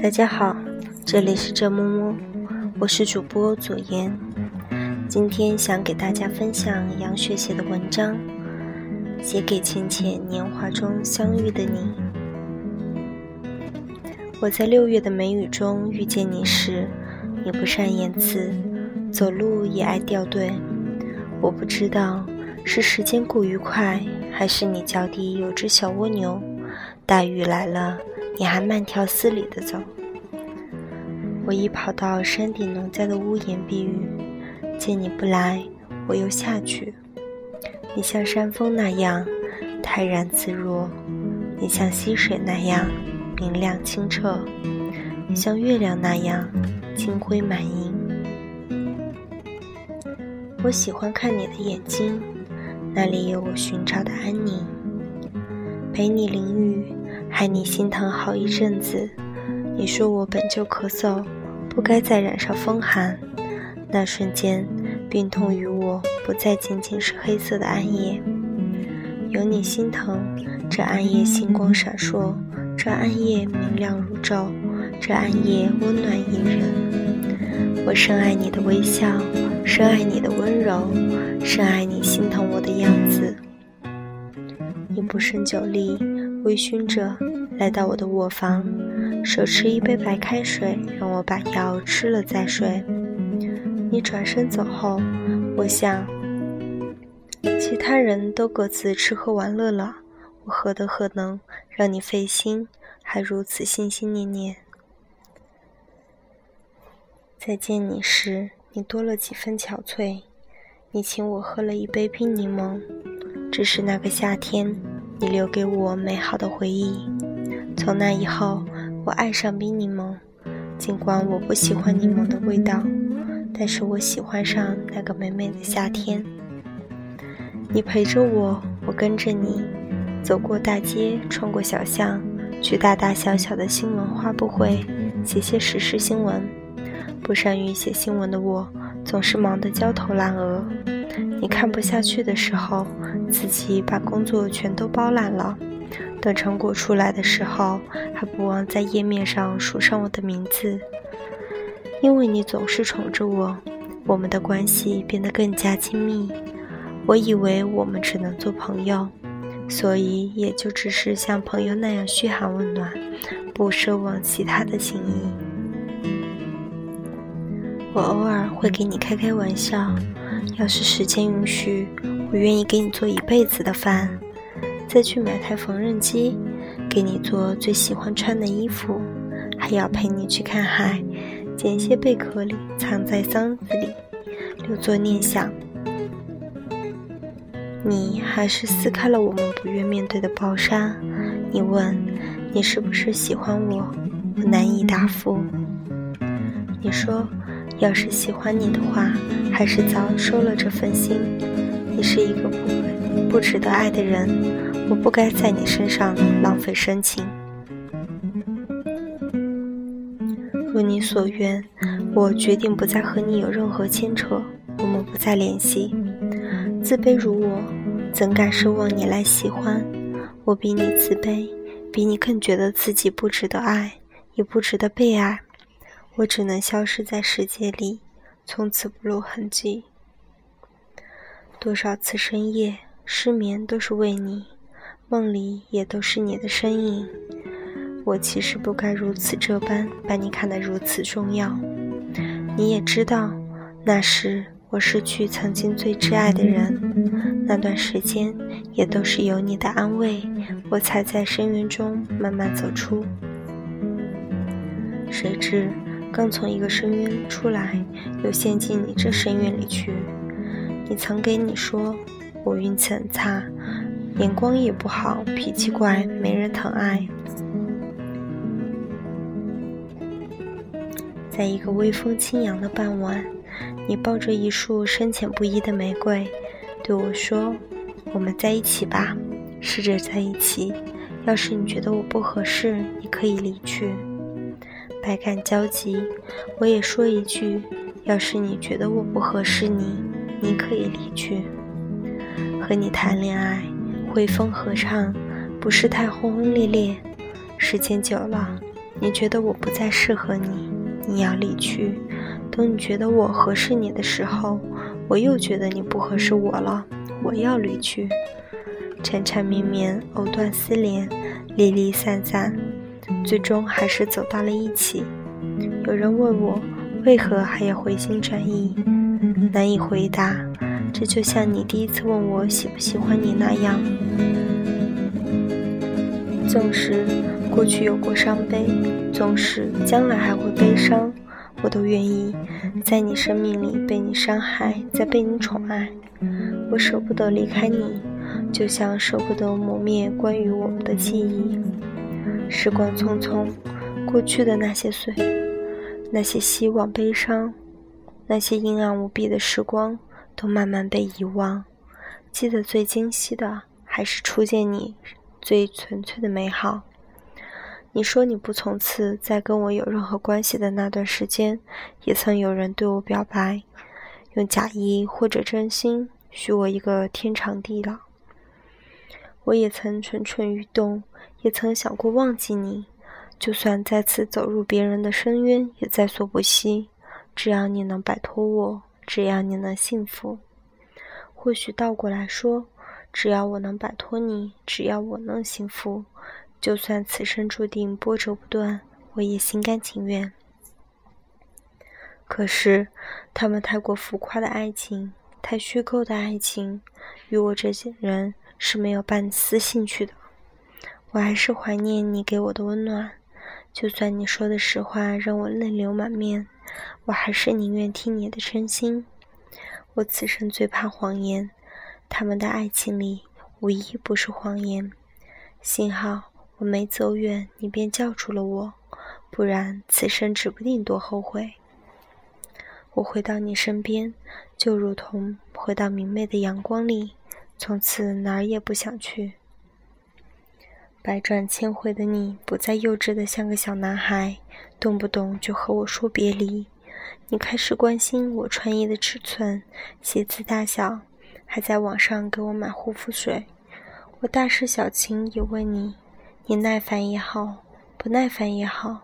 大家好，这里是这木木，我是主播左言。今天想给大家分享杨雪写的文章，写给浅浅年华中相遇的你。我在六月的梅雨中遇见你时，你不善言辞，走路也爱掉队。我不知道是时间过于快，还是你脚底有只小蜗牛。大雨来了。你还慢条斯理地走，我已跑到山顶农家的屋檐避雨，见你不来，我又下去。你像山峰那样泰然自若，你像溪水那样明亮清澈，你像月亮那样金辉满盈。我喜欢看你的眼睛，那里有我寻找的安宁，陪你淋雨。害你心疼好一阵子，你说我本就咳嗽，不该再染上风寒。那瞬间，病痛于我不再仅仅是黑色的暗夜，有你心疼，这暗夜星光闪烁，这暗夜明亮如昼，这暗夜温暖宜人。我深爱你的微笑，深爱你的温柔，深爱你心疼我的样子。你不胜酒力。微醺着来到我的卧房，手持一杯白开水，让我把药吃了再睡。你转身走后，我想，其他人都各自吃喝玩乐了，我何德何能让你费心，还如此心心念念？再见你时，你多了几分憔悴。你请我喝了一杯冰柠檬，只是那个夏天。你留给我美好的回忆。从那以后，我爱上冰柠檬。尽管我不喜欢柠檬的味道，但是我喜欢上那个美美的夏天。你陪着我，我跟着你，走过大街，穿过小巷，去大大小小的新闻发布会，写些时事新闻。不善于写新闻的我，总是忙得焦头烂额。你看不下去的时候，自己把工作全都包揽了。等成果出来的时候，还不忘在页面上署上我的名字。因为你总是宠着我，我们的关系变得更加亲密。我以为我们只能做朋友，所以也就只是像朋友那样嘘寒问暖，不奢望其他的情谊。我偶尔会给你开开玩笑。要是时间允许，我愿意给你做一辈子的饭，再去买台缝纫机，给你做最喜欢穿的衣服，还要陪你去看海，捡些贝壳里藏在箱子里，留作念想。你还是撕开了我们不愿面对的薄纱。你问，你是不是喜欢我？我难以答复。你说。要是喜欢你的话，还是早收了这份心。你是一个不不值得爱的人，我不该在你身上浪费深情。如你所愿，我决定不再和你有任何牵扯，我们不再联系。自卑如我，怎敢奢望你来喜欢？我比你自卑，比你更觉得自己不值得爱，也不值得被爱。我只能消失在世界里，从此不露痕迹。多少次深夜失眠都是为你，梦里也都是你的身影。我其实不该如此这般把你看得如此重要。你也知道，那时我失去曾经最挚爱的人，那段时间也都是有你的安慰，我才在深渊中慢慢走出。谁知。刚从一个深渊出来，又陷进你这深渊里去。你曾给你说，我运气很差，眼光也不好，脾气怪，没人疼爱。在一个微风轻扬的傍晚，你抱着一束深浅不一的玫瑰，对我说：“我们在一起吧，试着在一起。要是你觉得我不合适，你可以离去。”百感交集。我也说一句：要是你觉得我不合适你，你可以离去。和你谈恋爱，会风合唱，不是太轰轰烈烈。时间久了，你觉得我不再适合你，你要离去。等你觉得我合适你的时候，我又觉得你不合适我了，我要离去。缠缠绵绵，藕断丝连，离离散散，最终还是走到了一起。有人问我，为何还要回心转意？难以回答。这就像你第一次问我喜不喜欢你那样。纵使过去有过伤悲，纵使将来还会悲伤，我都愿意在你生命里被你伤害，再被你宠爱。我舍不得离开你。就像舍不得磨灭关于我们的记忆，时光匆匆，过去的那些岁，那些希望、悲伤，那些阴暗无比的时光，都慢慢被遗忘。记得最清晰的，还是初见你最纯粹的美好。你说你不从此再跟我有任何关系的那段时间，也曾有人对我表白，用假意或者真心许我一个天长地老。我也曾蠢蠢欲动，也曾想过忘记你，就算再次走入别人的深渊，也在所不惜。只要你能摆脱我，只要你能幸福。或许倒过来说，只要我能摆脱你，只要我能幸福，就算此生注定波折不断，我也心甘情愿。可是，他们太过浮夸的爱情，太虚构的爱情，与我这些人。是没有半丝兴趣的。我还是怀念你给我的温暖，就算你说的实话让我泪流满面，我还是宁愿听你的真心。我此生最怕谎言，他们的爱情里无一不是谎言。幸好我没走远，你便叫住了我，不然此生指不定多后悔。我回到你身边，就如同回到明媚的阳光里。从此哪儿也不想去。百转千回的你，不再幼稚的像个小男孩，动不动就和我说别离。你开始关心我穿衣的尺寸、鞋子大小，还在网上给我买护肤水。我大事小情也问你，你耐烦也好，不耐烦也好。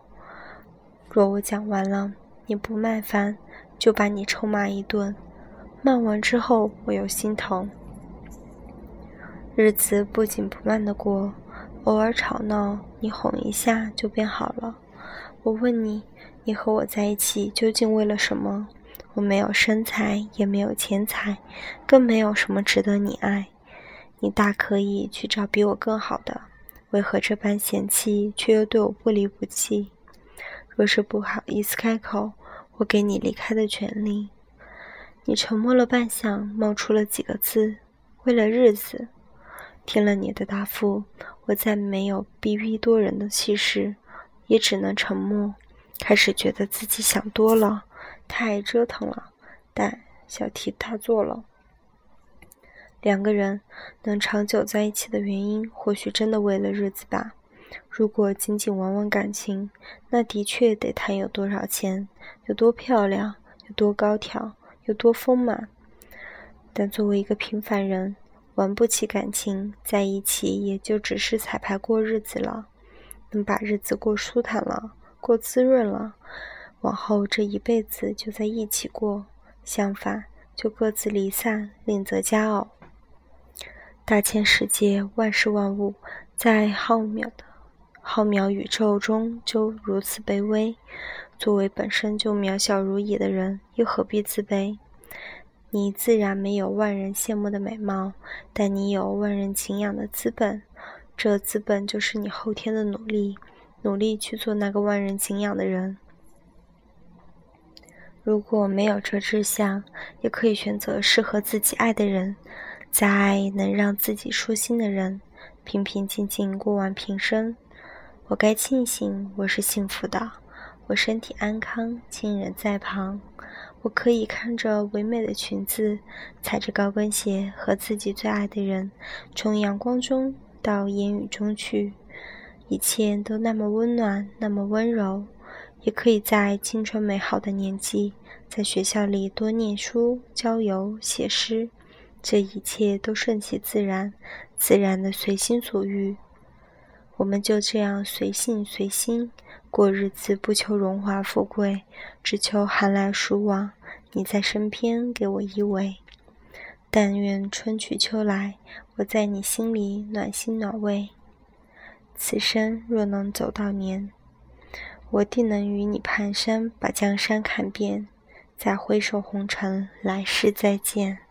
若我讲完了，你不耐烦，就把你臭骂一顿。骂完之后，我又心疼。日子不紧不慢的过，偶尔吵闹，你哄一下就变好了。我问你，你和我在一起究竟为了什么？我没有身材，也没有钱财，更没有什么值得你爱。你大可以去找比我更好的，为何这般嫌弃，却又对我不离不弃？若是不好意思开口，我给你离开的权利。你沉默了半晌，冒出了几个字：为了日子。听了你的答复，我再没有逼逼多人的气势，也只能沉默。开始觉得自己想多了，太折腾了，但小题大做了。两个人能长久在一起的原因，或许真的为了日子吧。如果仅仅玩玩感情，那的确得谈有多少钱，有多漂亮，有多高挑，有多丰满。但作为一个平凡人，玩不起感情，在一起也就只是彩排过日子了。能把日子过舒坦了，过滋润了，往后这一辈子就在一起过。相反，就各自离散，另择佳偶。大千世界，万事万物，在浩渺的浩渺宇宙中，就如此卑微。作为本身就渺小如蚁的人，又何必自卑？你自然没有万人羡慕的美貌，但你有万人敬仰的资本。这资本就是你后天的努力，努力去做那个万人敬仰的人。如果没有这志向，也可以选择适合自己爱的人，再爱能让自己舒心的人，平平静静过完平生。我该庆幸我是幸福的，我身体安康，亲人在旁。我可以看着唯美的裙子，踩着高跟鞋，和自己最爱的人，从阳光中到烟雨中去，一切都那么温暖，那么温柔。也可以在青春美好的年纪，在学校里多念书、郊游、写诗，这一切都顺其自然，自然的随心所欲。我们就这样随性随心过日子，不求荣华富贵，只求寒来暑往，你在身边给我依偎。但愿春去秋来，我在你心里暖心暖胃。此生若能走到年，我定能与你蹒跚，把江山看遍，再回首红尘，来世再见。